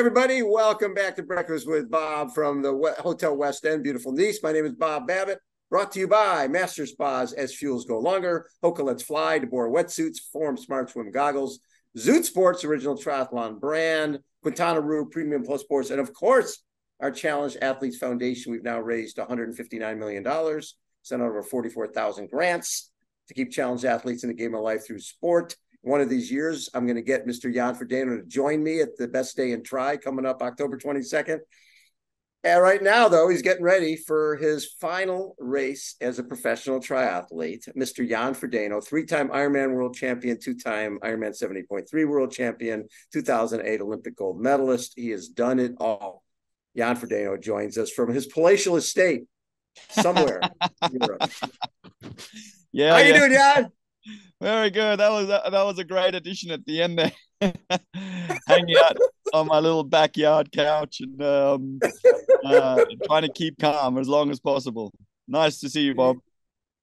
everybody. Welcome back to Breakfast with Bob from the Hotel West End, beautiful Nice. My name is Bob Babbitt, brought to you by Master Spas as fuels go longer, Hoka Let's Fly, DeBoer wetsuits, Form Smart Swim goggles, Zoot Sports, original triathlon brand, Quintana Roo Premium Plus Sports, and of course, our Challenge Athletes Foundation. We've now raised $159 million, sent out over 44,000 grants to keep challenge athletes in the game of life through sport one of these years, I'm going to get Mr. Jan Frodeno to join me at the Best Day in Tri coming up October 22nd. And right now, though, he's getting ready for his final race as a professional triathlete. Mr. Jan Frodeno, three-time Ironman world champion, two-time Ironman 70.3 world champion, 2008 Olympic gold medalist. He has done it all. Jan Frodeno joins us from his palatial estate somewhere in Europe. Yeah. How yeah. you doing, Jan? Very good. That was that, that was a great addition at the end there. Hanging out on my little backyard couch and um, uh, trying to keep calm as long as possible. Nice to see you, Bob.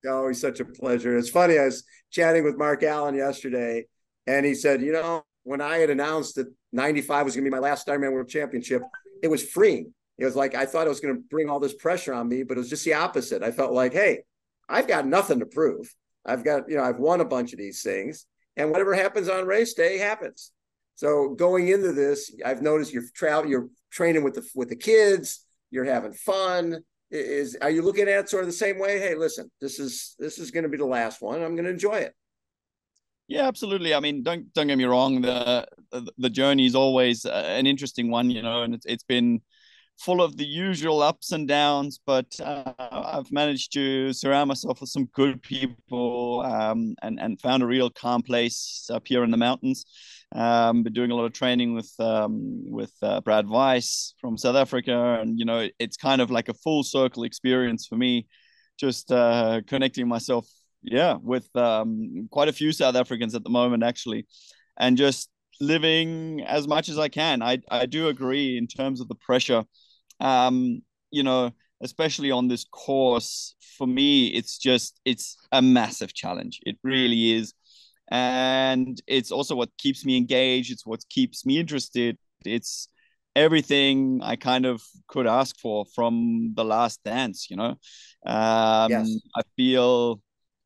Always such a pleasure. It's funny. I was chatting with Mark Allen yesterday, and he said, you know, when I had announced that 95 was going to be my last Ironman World Championship, it was freeing. It was like I thought it was going to bring all this pressure on me, but it was just the opposite. I felt like, hey, I've got nothing to prove. I've got, you know, I've won a bunch of these things, and whatever happens on race day happens. So going into this, I've noticed you're travel, you're training with the with the kids, you're having fun. Is are you looking at it sort of the same way? Hey, listen, this is this is going to be the last one. I'm going to enjoy it. Yeah, absolutely. I mean, don't don't get me wrong. The the, the journey is always uh, an interesting one, you know, and it's it's been full of the usual ups and downs, but uh, I've managed to surround myself with some good people um, and and found a real calm place up here in the mountains. Um, been doing a lot of training with um, with uh, Brad Weiss from South Africa, and you know it's kind of like a full circle experience for me, just uh, connecting myself, yeah, with um, quite a few South Africans at the moment actually, and just living as much as I can. I I do agree in terms of the pressure um, you know, especially on this course, for me, it's just it's a massive challenge. It really is. And it's also what keeps me engaged. It's what keeps me interested. It's everything I kind of could ask for from the last dance, you know. Um yes. I feel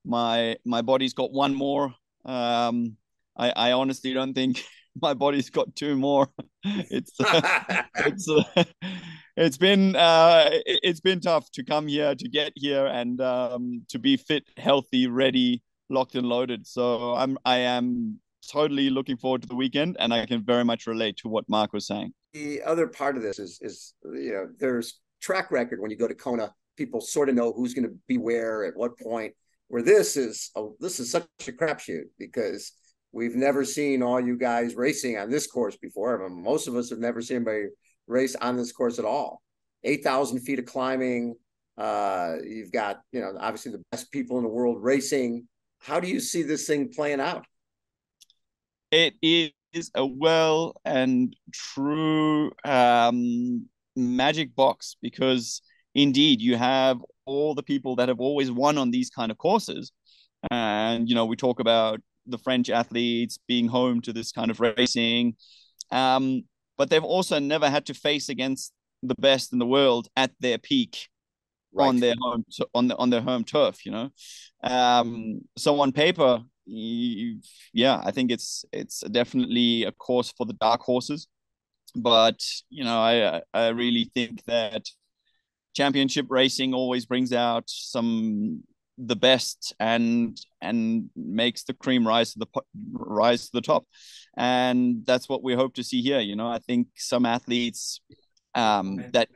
my my body's got one more. Um I, I honestly don't think my body's got two more. It's uh, it's uh, it's been uh, it's been tough to come here to get here and um, to be fit, healthy, ready, locked and loaded. So I'm I am totally looking forward to the weekend, and I can very much relate to what Mark was saying. The other part of this is is you know there's track record when you go to Kona. People sort of know who's going to be where at what point. Where this is a, this is such a crapshoot because we've never seen all you guys racing on this course before. Most of us have never seen anybody race on this course at all. 8,000 feet of climbing. Uh, you've got, you know, obviously the best people in the world racing. How do you see this thing playing out? It is a well and true um, magic box because indeed you have all the people that have always won on these kind of courses. And, you know, we talk about the French athletes being home to this kind of racing. Um, but they've also never had to face against the best in the world at their peak right. on their home on the, on their home turf. You know, um, so on paper, you, yeah, I think it's it's definitely a course for the dark horses. But you know, I I really think that championship racing always brings out some the best and and makes the cream rise to the rise to the top. And that's what we hope to see here. You know i think some athletes um that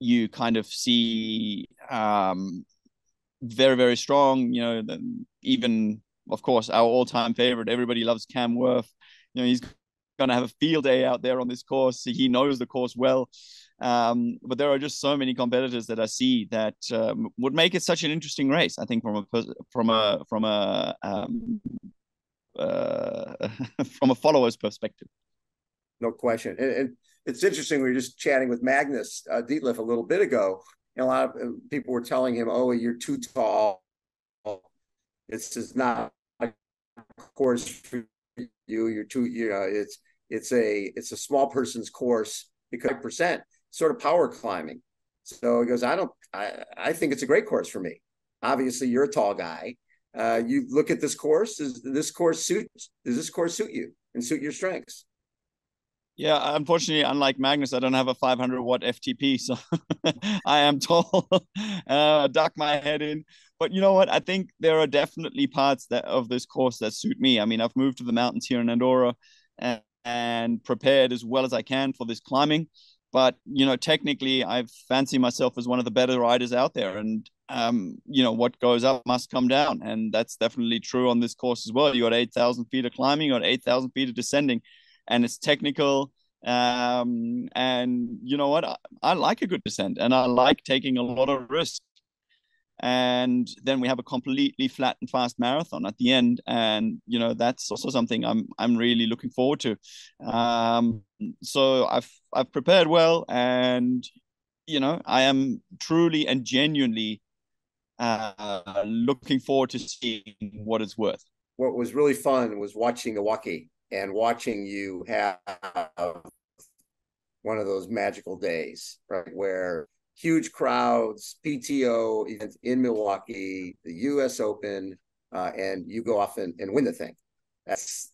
you kind of see um very very strong you know even of course our all-time favorite everybody loves Cam Wurf. You know he's going to have a field day out there on this course he knows the course well um, but there are just so many competitors that I see that um, would make it such an interesting race. I think from a from a from a um, uh, from a follower's perspective. No question, and, and, it's interesting. We were just chatting with Magnus uh, Ditlev a little bit ago. And a lot of people were telling him, "Oh, you're too tall. This is not a course for you. You're too. You know, it's it's a it's a small person's course." because percent sort of power climbing. So he goes, I don't, I, I think it's a great course for me. Obviously, you're a tall guy. Uh, you look at this course. Does this course suit? Does this course suit you and suit your strengths? Yeah, unfortunately, unlike Magnus, I don't have a 500 watt FTP, so I am tall. uh, duck my head in. But you know what? I think there are definitely parts that of this course that suit me. I mean, I've moved to the mountains here in Andorra and, and prepared as well as I can for this climbing. But you know, technically, I fancy myself as one of the better riders out there, and um, you know, what goes up must come down, and that's definitely true on this course as well. You got eight thousand feet of climbing, you got eight thousand feet of descending and it's technical. Um, and you know what? I, I like a good descent and I like taking a lot of risk. And then we have a completely flat and fast marathon at the end, and you know that's also something I'm I'm really looking forward to. Um, so I've I've prepared well, and you know I am truly and genuinely uh, looking forward to seeing what it's worth. What was really fun was watching Milwaukee and watching you have one of those magical days, right? Where huge crowds, PTO events in Milwaukee, the US Open, uh, and you go off and, and win the thing. That's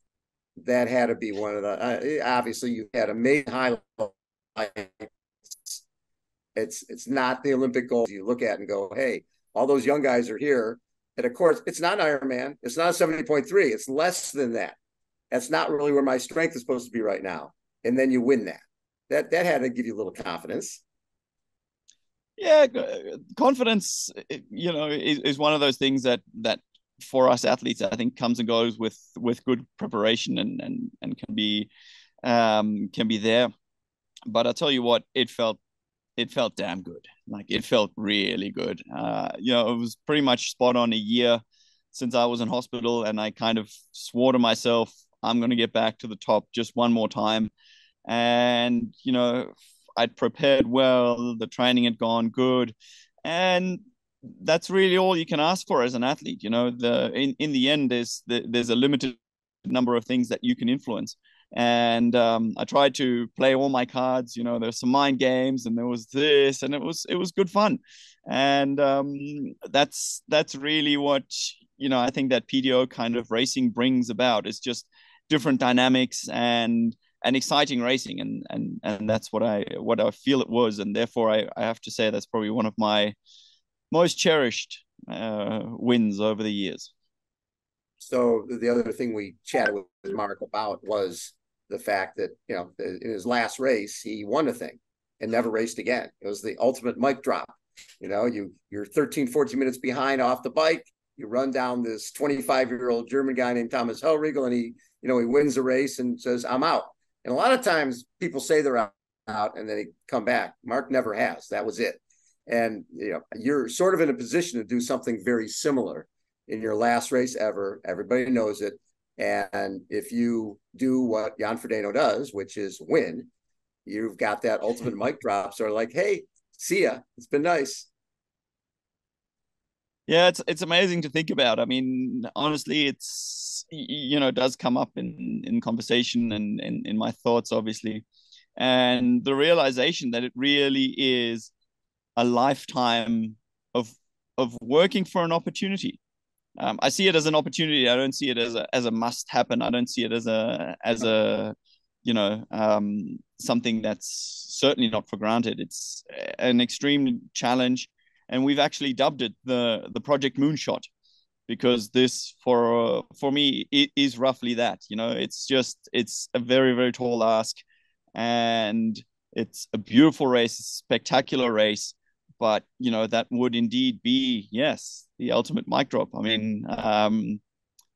that had to be one of the uh, obviously you had amazing highlights. It's it's not the Olympic goals you look at and go, hey, all those young guys are here. And of course, it's not Ironman. It's not a 70.3. It's less than that that's not really where my strength is supposed to be right now. And then you win that. That that had to give you a little confidence. Yeah, confidence, you know, is, is one of those things that that for us athletes, I think comes and goes with with good preparation and and and can be um can be there. But I'll tell you what, it felt it felt damn good. Like it felt really good. Uh, you know, it was pretty much spot on a year since I was in hospital, and I kind of swore to myself I'm going to get back to the top just one more time. And, you know, I'd prepared well, the training had gone good. And that's really all you can ask for as an athlete. You know, the in, in the end, there's there's a limited number of things that you can influence. And um, I tried to play all my cards. You know, there's some mind games, and there was this, and it was it was good fun. And um, that's that's really what you know. I think that PTO kind of racing brings about. It's just different dynamics and and exciting racing and and and that's what I what I feel it was and therefore I, I have to say that's probably one of my most cherished uh, wins over the years. So the other thing we chatted with Mark about was the fact that you know in his last race he won a thing and never raced again. It was the ultimate mic drop. You know, you you're 13, 14 minutes behind off the bike. You run down this 25 year old German guy named Thomas Hellriegel, and he you know, he wins the race and says, I'm out. And a lot of times people say they're out, out and then they come back. Mark never has. That was it. And you know, you're sort of in a position to do something very similar in your last race ever. Everybody knows it. And if you do what Jan Frodeno does, which is win, you've got that ultimate mic drop. So like, hey, see ya. It's been nice. Yeah, it's it's amazing to think about. I mean, honestly, it's you know, it does come up in in conversation and in, in my thoughts, obviously, and the realization that it really is a lifetime of of working for an opportunity. Um, I see it as an opportunity. I don't see it as a as a must happen. I don't see it as a as a you know um, something that's certainly not for granted. It's an extreme challenge and we've actually dubbed it the the project moonshot because this for uh, for me it is roughly that you know it's just it's a very very tall ask and it's a beautiful race spectacular race but you know that would indeed be yes the ultimate mic drop. I mean um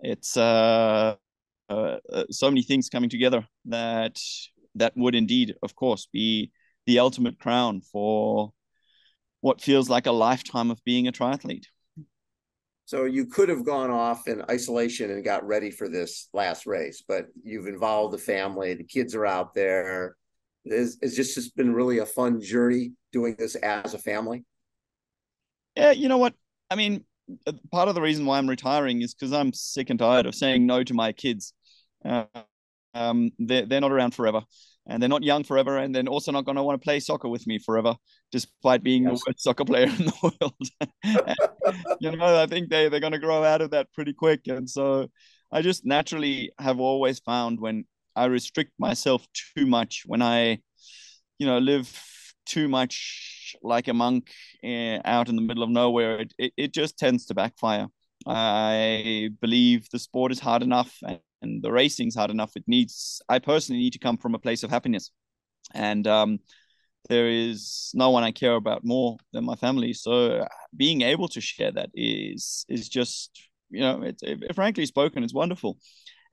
it's uh, uh, uh so many things coming together that that would indeed of course be the ultimate crown for what feels like a lifetime of being a triathlete. So you could have gone off in isolation and got ready for this last race, but you've involved the family. The kids are out there. It's, it's just just been really a fun journey doing this as a family. Yeah, you know what? I mean, uh, part of the reason why I'm retiring is because I'm sick and tired of saying no to my kids. Uh, um, they're they're not around forever, and they're not young forever, and they're also not going to want to play soccer with me forever, despite being yes. the worst soccer player in the world. you know, I think they they're going to grow out of that pretty quick, and so I just naturally have always found when I restrict myself too much, when I, you know, live too much like a monk uh, out in the middle of nowhere, it, it, it just tends to backfire. I believe the sport is hard enough and the racing's hard enough. It needs, I personally need to come from a place of happiness. And um, there is no one I care about more than my family. So being able to share that is is just, you know, it, it, frankly spoken, it's wonderful.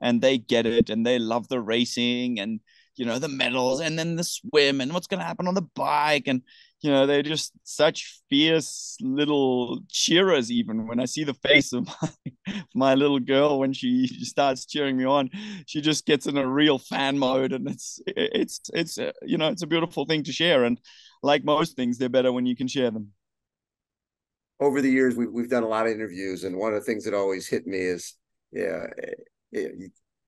And they get it and they love the racing and you know the medals and then the swim and what's going to happen on the bike. And you know they're just such fierce little cheerers even when i see the face of my, my little girl when she starts cheering me on. She just gets in a real fan mode and it's it's it's uh, you know it's a beautiful thing to share. And like most things they're better when you can share them. Over the years we've, we've done a lot of interviews and one of the things that always hit me is yeah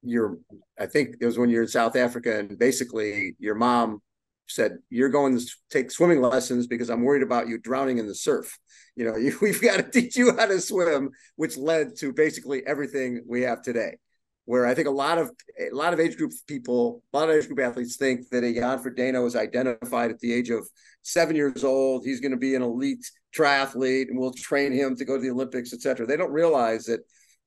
you're I think it was when you're in South Africa and basically your mom said you're going to take swimming lessons because I'm worried about you drowning in the surf. You know, you, we've got to teach you how to swim, which led to basically everything we have today. Where I think a lot of a lot of age group people, a lot of age group athletes think that a Jan was identified at the age of seven years old. He's going to be an elite triathlete, and we'll train him to go to the Olympics, etc. They don't realize that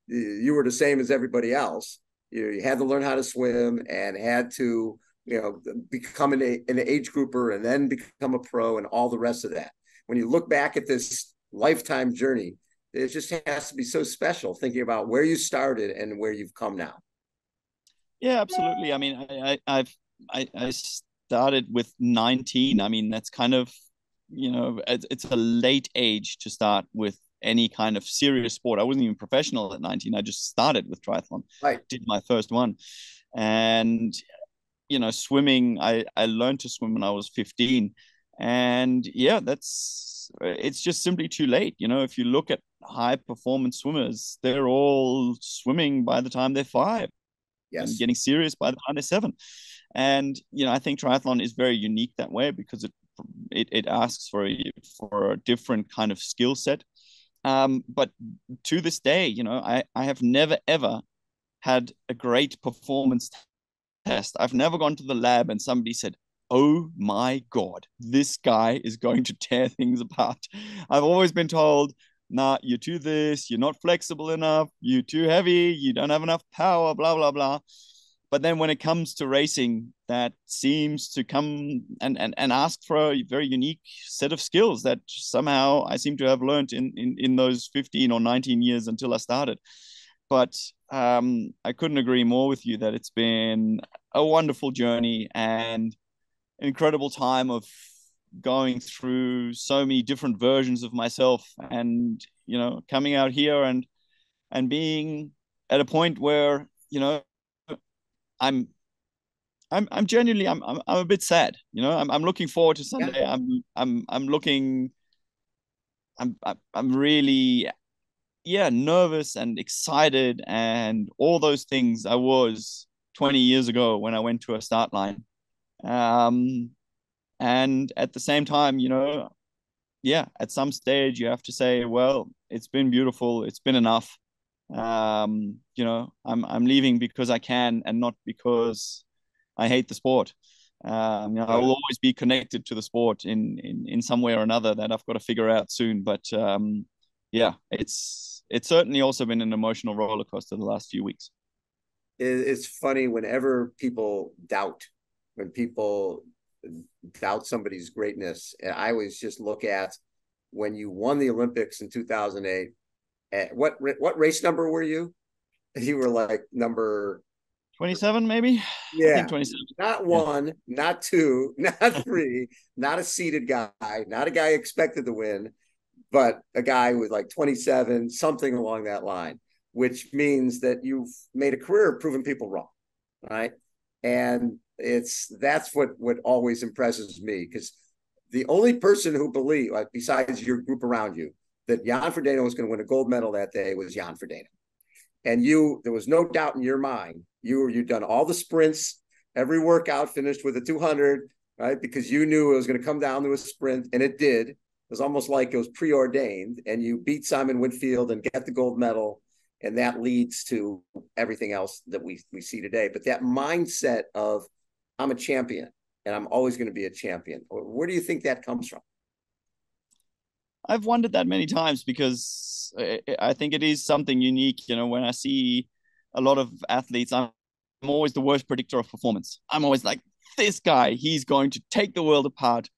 you were the same as everybody else you, know, you had to learn how to swim and had to you know become an, an age grouper and then become a pro and all the rest of that. When you look back at this lifetime journey it just has to be so special thinking about where you started and where you've come now. Yeah absolutely. I mean i, I i've I, I started with 19 i mean that's kind of you know it's, it's a late age to start with any kind of serious sport. I wasn't even professional at 19. I just started with triathlon. Right. Did my first one. And you know, swimming, I I learned to swim when I was 15. And yeah, that's it's just simply too late. You know, if you look at high performance swimmers, they're all swimming by the time they're five. Yes. And getting serious by the time they're seven. And you know, I think triathlon is very unique that way because it it, it asks for a for a different kind of skill set um, but to this day, you know, I, I have never ever had a great performance test. I've never gone to the lab and somebody said, Oh my God, this guy is going to tear things apart. I've always been told, nah, you're too this, you're not flexible enough, you're too heavy, you don't have enough power, blah, blah, blah. But then when it comes to racing, that seems to come and, and, and ask for a very unique set of skills that somehow I seem to have learned in, in, in those 15 or 19 years until I started. But um, I couldn't agree more with you that it's been a wonderful journey and incredible time of going through so many different versions of myself and you know coming out here and and being at a point where you know I'm I'm I'm genuinely I'm I'm, I'm a bit sad. You know, I'm I'm looking forward to Sunday. Yeah. I'm I'm I'm looking. I'm I'm really, yeah, nervous and excited and all those things I was 20 years ago when I went to a start line. Um, and at the same time, you know, yeah, at some stage you have to say, well, it's been beautiful, it's been enough um, you know, I'm I'm leaving because I can and not because I hate the sport. Um, you know, I will always be connected to the sport in, in in some way or another that I've got to figure out soon. But um, yeah, it's it's certainly also been an emotional roller coaster the last few weeks. It's funny whenever people doubt, when people doubt somebody's greatness. I always just look at when you won the Olympics in 2008 what what race number were you? You were like number 27 maybe yeah 27 not one yeah. not two not three not a seeded guy not a guy expected to win but a guy with like 27 something along that line which means that you've made a career of proving people wrong right and it's that's what what always impresses me because the only person who believed like besides your group around you that Jan Frodeno was going to win a gold medal that day was Jan Frodeno. And you, there was no doubt in your mind. You were you'd done all the sprints, every workout finished with a 200, right? Because you knew it was going to come down to a sprint, and it did. It was almost like it was preordained, and you beat Simon Whitfield and get the gold medal, and that leads to everything else that we we see today. But that mindset of I'm a champion and I'm always going to be a champion. Where do you think that comes from? I've wondered that many times because I think it is something unique. You know, when I see a lot of athletes, I'm always the worst predictor of performance. I'm always like, this guy, he's going to take the world apart.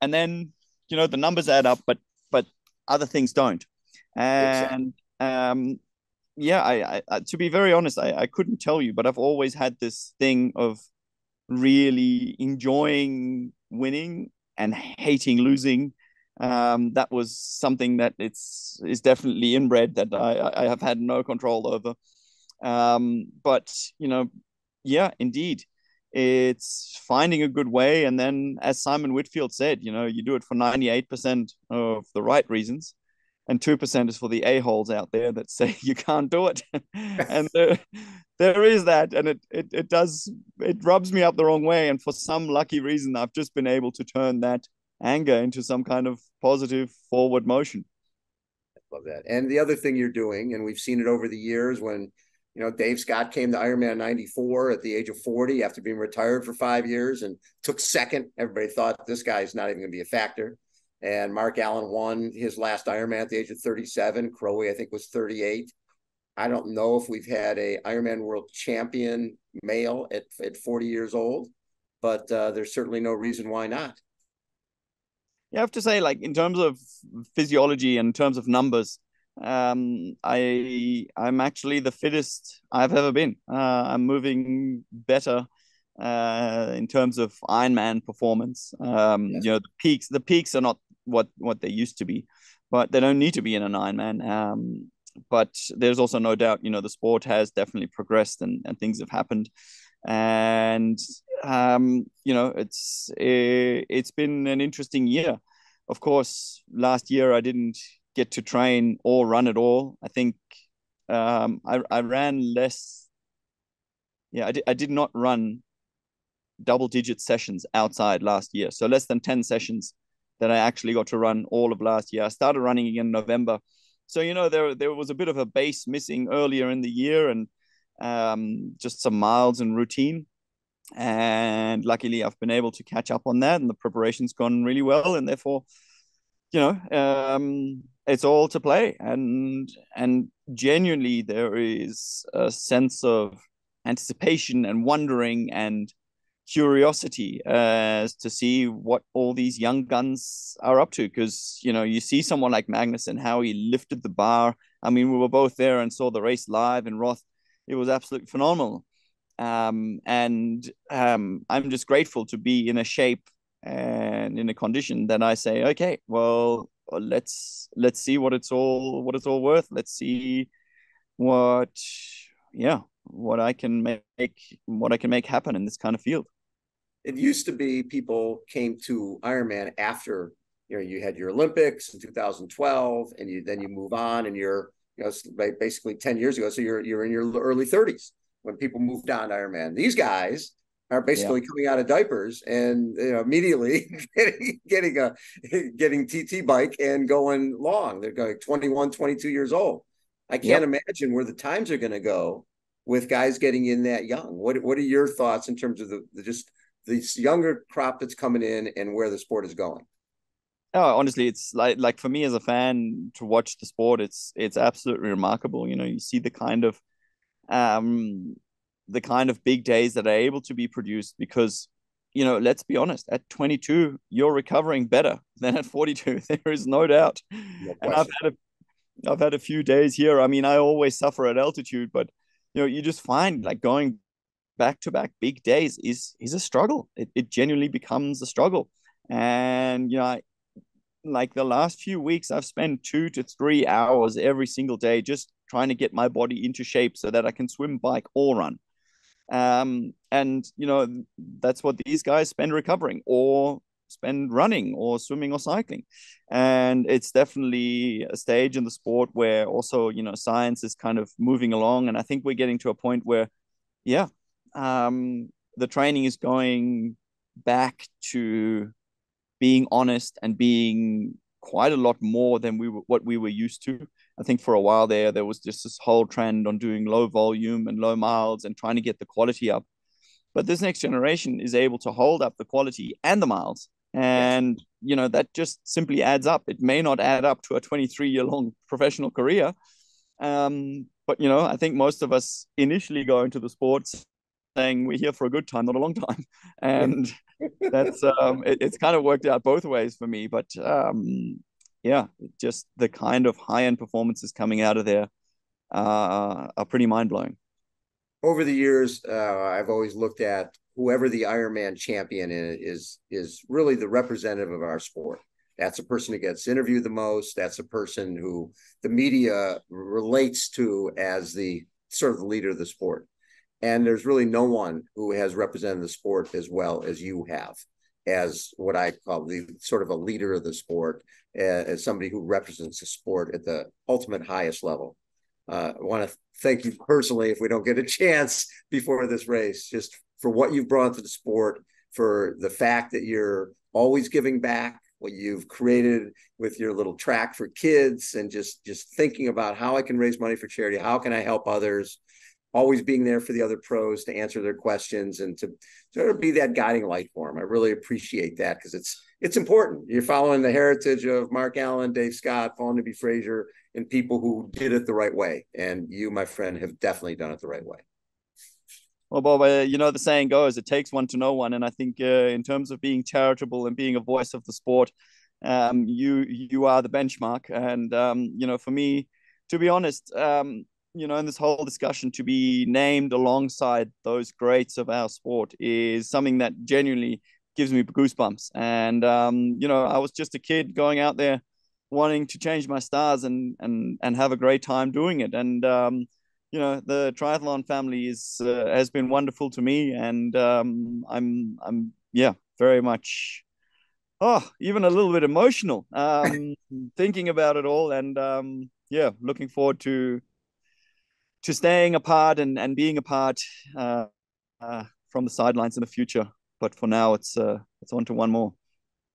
And then, you know, the numbers add up, but but other things don't. And um, yeah, I, I, to be very honest, I, I couldn't tell you, but I've always had this thing of really enjoying winning and hating losing um, that was something that it's is definitely inbred that I, I have had no control over. Um, but you know, yeah, indeed, it's finding a good way, and then as Simon Whitfield said, you know, you do it for ninety eight percent of the right reasons, and two percent is for the a holes out there that say you can't do it, and there, there is that, and it, it it does it rubs me up the wrong way, and for some lucky reason, I've just been able to turn that anger into some kind of positive forward motion. I love that. And the other thing you're doing, and we've seen it over the years when, you know, Dave Scott came to Ironman 94 at the age of 40 after being retired for five years and took second. Everybody thought this guy's not even going to be a factor. And Mark Allen won his last Ironman at the age of 37. Crowie, I think, was 38. I don't know if we've had a Ironman world champion male at, at 40 years old, but uh, there's certainly no reason why not you have to say, like in terms of physiology and in terms of numbers, um, I I'm actually the fittest I've ever been. Uh, I'm moving better uh, in terms of Ironman performance. Um, yes. You know, the peaks the peaks are not what what they used to be, but they don't need to be in an Ironman. Um, but there's also no doubt, you know, the sport has definitely progressed and, and things have happened and um, you know it's it, it's been an interesting year. Of course, last year I didn't get to train or run at all. I think um, I I ran less. Yeah, I did, I did not run double digit sessions outside last year, so less than ten sessions that I actually got to run all of last year. I started running again in November. So you know there there was a bit of a base missing earlier in the year, and um, just some miles and routine. And luckily, I've been able to catch up on that, and the preparation's gone really well. And therefore, you know, um, it's all to play. And and genuinely, there is a sense of anticipation and wondering and curiosity as to see what all these young guns are up to because you know you see someone like Magnus and how he lifted the bar I mean we were both there and saw the race live in Roth it was absolutely phenomenal. Um, and um, I'm just grateful to be in a shape and in a condition then I say, okay, well, let's let's see what it's all what it's all worth. Let's see what, yeah, what I can make what I can make happen in this kind of field. It used to be people came to Ironman after you know you had your Olympics in 2012, and you then you move on and you're you know, basically 10 years ago. So you're you're in your early 30s when people moved on to Ironman. These guys are basically yeah. coming out of diapers and you know immediately getting, getting a getting TT bike and going long. They're going 21, 22 years old. I can't yep. imagine where the times are going to go with guys getting in that young. What what are your thoughts in terms of the, the just this younger crop that's coming in and where the sport is going? Oh, honestly, it's like like for me as a fan to watch the sport, it's it's absolutely remarkable. You know, you see the kind of um the kind of big days that are able to be produced because you know, let's be honest, at 22, you're recovering better than at 42. There is no doubt. No and I've had a I've had a few days here. I mean, I always suffer at altitude, but you know, you just find like going back to back big days is is a struggle. It it genuinely becomes a struggle. And you know, I, like the last few weeks i've spent two to three hours every single day just trying to get my body into shape so that i can swim bike or run um, and you know that's what these guys spend recovering or spend running or swimming or cycling. And it's definitely a stage in the sport where also you know science is kind of moving along. And i think we're getting to a point where yeah um, the training is going back to being honest and being quite a lot more than we were what we were used to. I think for a while there there was just this whole trend on doing low volume and low miles and trying to get the quality up. But this next generation is able to hold up the quality and the miles. And yes. you know that just simply adds up. It may not add up to a 23 year long professional career, um, but you know I think most of us initially go into the sports saying we're here for a good time, not a long time, and that's um, it, it's kind of worked out both ways for me. But um, yeah, just the kind of high end performances coming out of there uh, are pretty mind blowing. Over the years, uh, I've always looked at whoever the Ironman champion is is really the representative of our sport. That's a person who gets interviewed the most. That's a person who the media relates to as the sort of the leader of the sport. And there's really no one who has represented the sport as well as you have, as what I call the sort of a leader of the sport, as somebody who represents the sport at the ultimate highest level. Uh, I want to thank you personally if we don't get a chance before this race, just for what you've brought to the sport, for the fact that you're always giving back, what you've created with your little track for kids, and just just thinking about how I can raise money for charity, how can I help others, always being there for the other pros to answer their questions and to sort of be that guiding light for them. I really appreciate that because it's it's important. You're following the heritage of Mark Allen, Dave Scott, Paula Newby Fraser, and people who did it the right way. And you, my friend, have definitely done it the right way. Well, Bob, you know the saying goes, "It takes one to know one," and I think uh, in terms of being charitable and being a voice of the sport, um, you you are the benchmark. And um, you know, for me, to be honest, um, you know, in this whole discussion, to be named alongside those greats of our sport is something that genuinely gives me goosebumps. And um, you know, I was just a kid going out there wanting to change my stars and and and have a great time doing it. And um, you know, the triathlon family is uh, has been wonderful to me, and um, I'm I'm yeah very much oh even a little bit emotional um, thinking about it all, and um, yeah, looking forward to to staying apart and, and being apart uh, uh, from the sidelines in the future. But for now, it's uh, it's on to one more.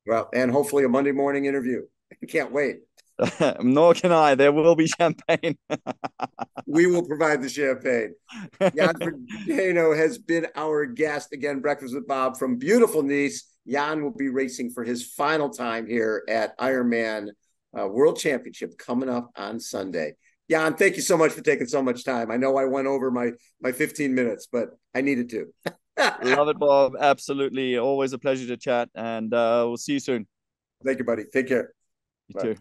Well, and hopefully a Monday morning interview. Can't wait. Nor can I. There will be champagne. we will provide the champagne. Jan Frodeno has been our guest again. Breakfast with Bob from beautiful Nice. Jan will be racing for his final time here at Ironman uh, World Championship coming up on Sunday. Jan, thank you so much for taking so much time. I know I went over my my 15 minutes, but I needed to. Love it, Bob. Absolutely. Always a pleasure to chat, and uh, we'll see you soon. Thank you, buddy. Take care. You Bye. too.